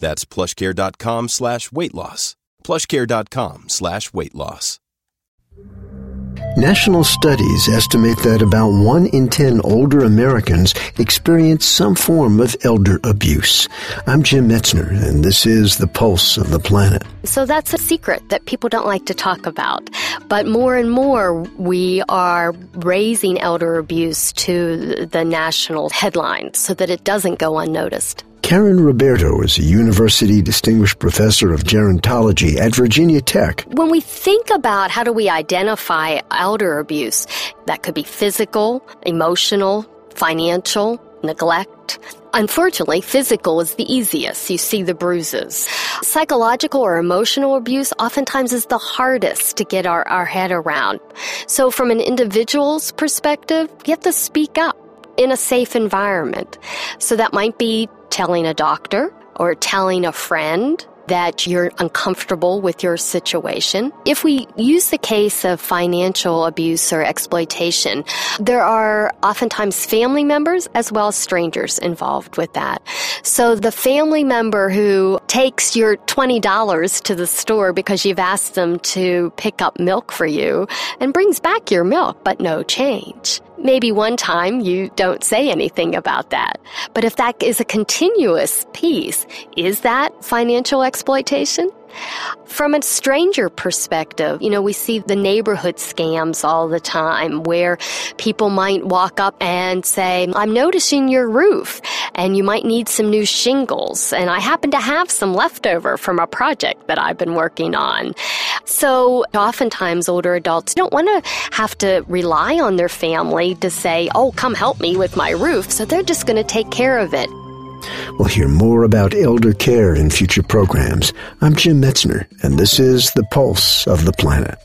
That's plushcare.com slash weight loss. Plushcare.com slash weight loss. National studies estimate that about 1 in 10 older Americans experience some form of elder abuse. I'm Jim Metzner, and this is The Pulse of the Planet. So that's a secret that people don't like to talk about. But more and more, we are raising elder abuse to the national headlines so that it doesn't go unnoticed. Karen Roberto is a university distinguished professor of gerontology at Virginia Tech. When we think about how do we identify elder abuse, that could be physical, emotional, financial, neglect. Unfortunately, physical is the easiest. You see the bruises. Psychological or emotional abuse oftentimes is the hardest to get our, our head around. So from an individual's perspective, you have to speak up in a safe environment. So that might be telling a doctor or telling a friend that you're uncomfortable with your situation. If we use the case of financial abuse or exploitation, there are oftentimes family members as well as strangers involved with that. So the family member who takes your $20 to the store because you've asked them to pick up milk for you and brings back your milk, but no change. Maybe one time you don't say anything about that. But if that is a continuous piece, is that financial exploitation? From a stranger perspective, you know, we see the neighborhood scams all the time where people might walk up and say, I'm noticing your roof and you might need some new shingles. And I happen to have some leftover from a project that I've been working on. So oftentimes older adults don't want to have to rely on their family to say, Oh, come help me with my roof. So they're just going to take care of it. We'll hear more about elder care in future programs. I'm Jim Metzner, and this is The Pulse of the Planet.